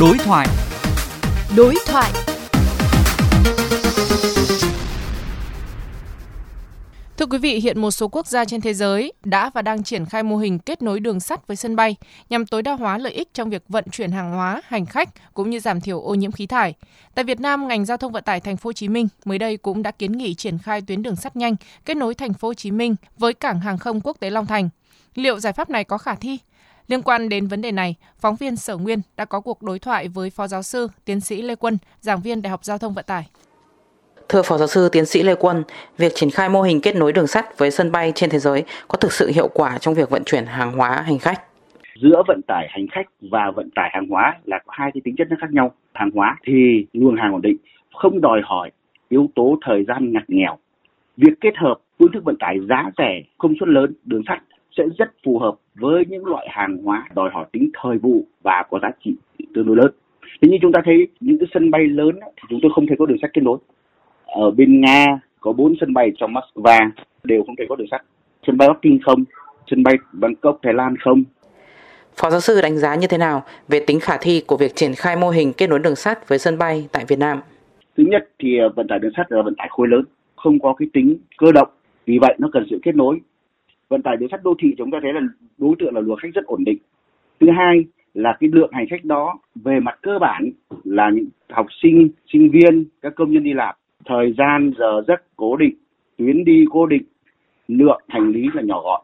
Đối thoại. Đối thoại. Thưa quý vị, hiện một số quốc gia trên thế giới đã và đang triển khai mô hình kết nối đường sắt với sân bay nhằm tối đa hóa lợi ích trong việc vận chuyển hàng hóa, hành khách cũng như giảm thiểu ô nhiễm khí thải. Tại Việt Nam, ngành giao thông vận tải thành phố Hồ Chí Minh mới đây cũng đã kiến nghị triển khai tuyến đường sắt nhanh kết nối thành phố Hồ Chí Minh với cảng hàng không quốc tế Long Thành. Liệu giải pháp này có khả thi? Liên quan đến vấn đề này, phóng viên Sở Nguyên đã có cuộc đối thoại với Phó Giáo sư, Tiến sĩ Lê Quân, giảng viên Đại học Giao thông Vận tải. Thưa Phó Giáo sư Tiến sĩ Lê Quân, việc triển khai mô hình kết nối đường sắt với sân bay trên thế giới có thực sự hiệu quả trong việc vận chuyển hàng hóa hành khách? Giữa vận tải hành khách và vận tải hàng hóa là có hai cái tính chất nó khác nhau. Hàng hóa thì luồng hàng ổn định, không đòi hỏi yếu tố thời gian ngặt nghèo. Việc kết hợp phương thức vận tải giá rẻ, công suất lớn, đường sắt sẽ rất phù hợp với những loại hàng hóa đòi hỏi tính thời vụ và có giá trị tương đối lớn. Thế như chúng ta thấy những cái sân bay lớn thì chúng tôi không thể có đường sắt kết nối. Ở bên Nga có bốn sân bay trong Moscow đều không thể có đường sắt. Sân bay Bắc Kinh không, sân bay Bangkok Thái Lan không. Phó giáo sư đánh giá như thế nào về tính khả thi của việc triển khai mô hình kết nối đường sắt với sân bay tại Việt Nam? Thứ nhất thì ờ, vận tải đường sắt là vận tải khối lớn, không có cái tính cơ động, vì vậy nó cần sự kết nối vận tải đường sắt đô thị chúng ta thấy là đối tượng là luồng khách rất ổn định. Thứ hai là cái lượng hành khách đó về mặt cơ bản là những học sinh sinh viên, các công nhân đi làm. Thời gian, giờ giấc, cố định, tuyến đi, cố định, lượng hành lý là nhỏ gọn.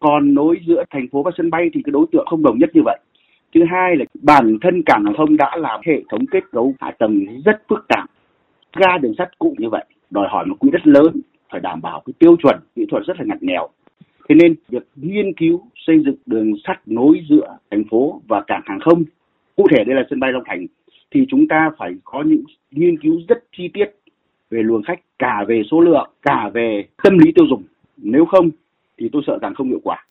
Còn nối giữa thành phố và sân bay thì cái đối tượng không đồng nhất như vậy. Thứ hai là bản thân cảng hàng không đã làm hệ thống kết cấu hạ tầng rất phức tạp. Ga đường sắt cũ như vậy. Đòi hỏi một quỹ đất lớn, phải đảm bảo cái tiêu chuẩn, kỹ thuật rất là ngặt nghèo. Thế nên việc nghiên cứu xây dựng đường sắt nối giữa thành phố và cảng hàng không, cụ thể đây là sân bay Long Thành, thì chúng ta phải có những nghiên cứu rất chi tiết về luồng khách cả về số lượng, cả về tâm lý tiêu dùng. Nếu không thì tôi sợ rằng không hiệu quả.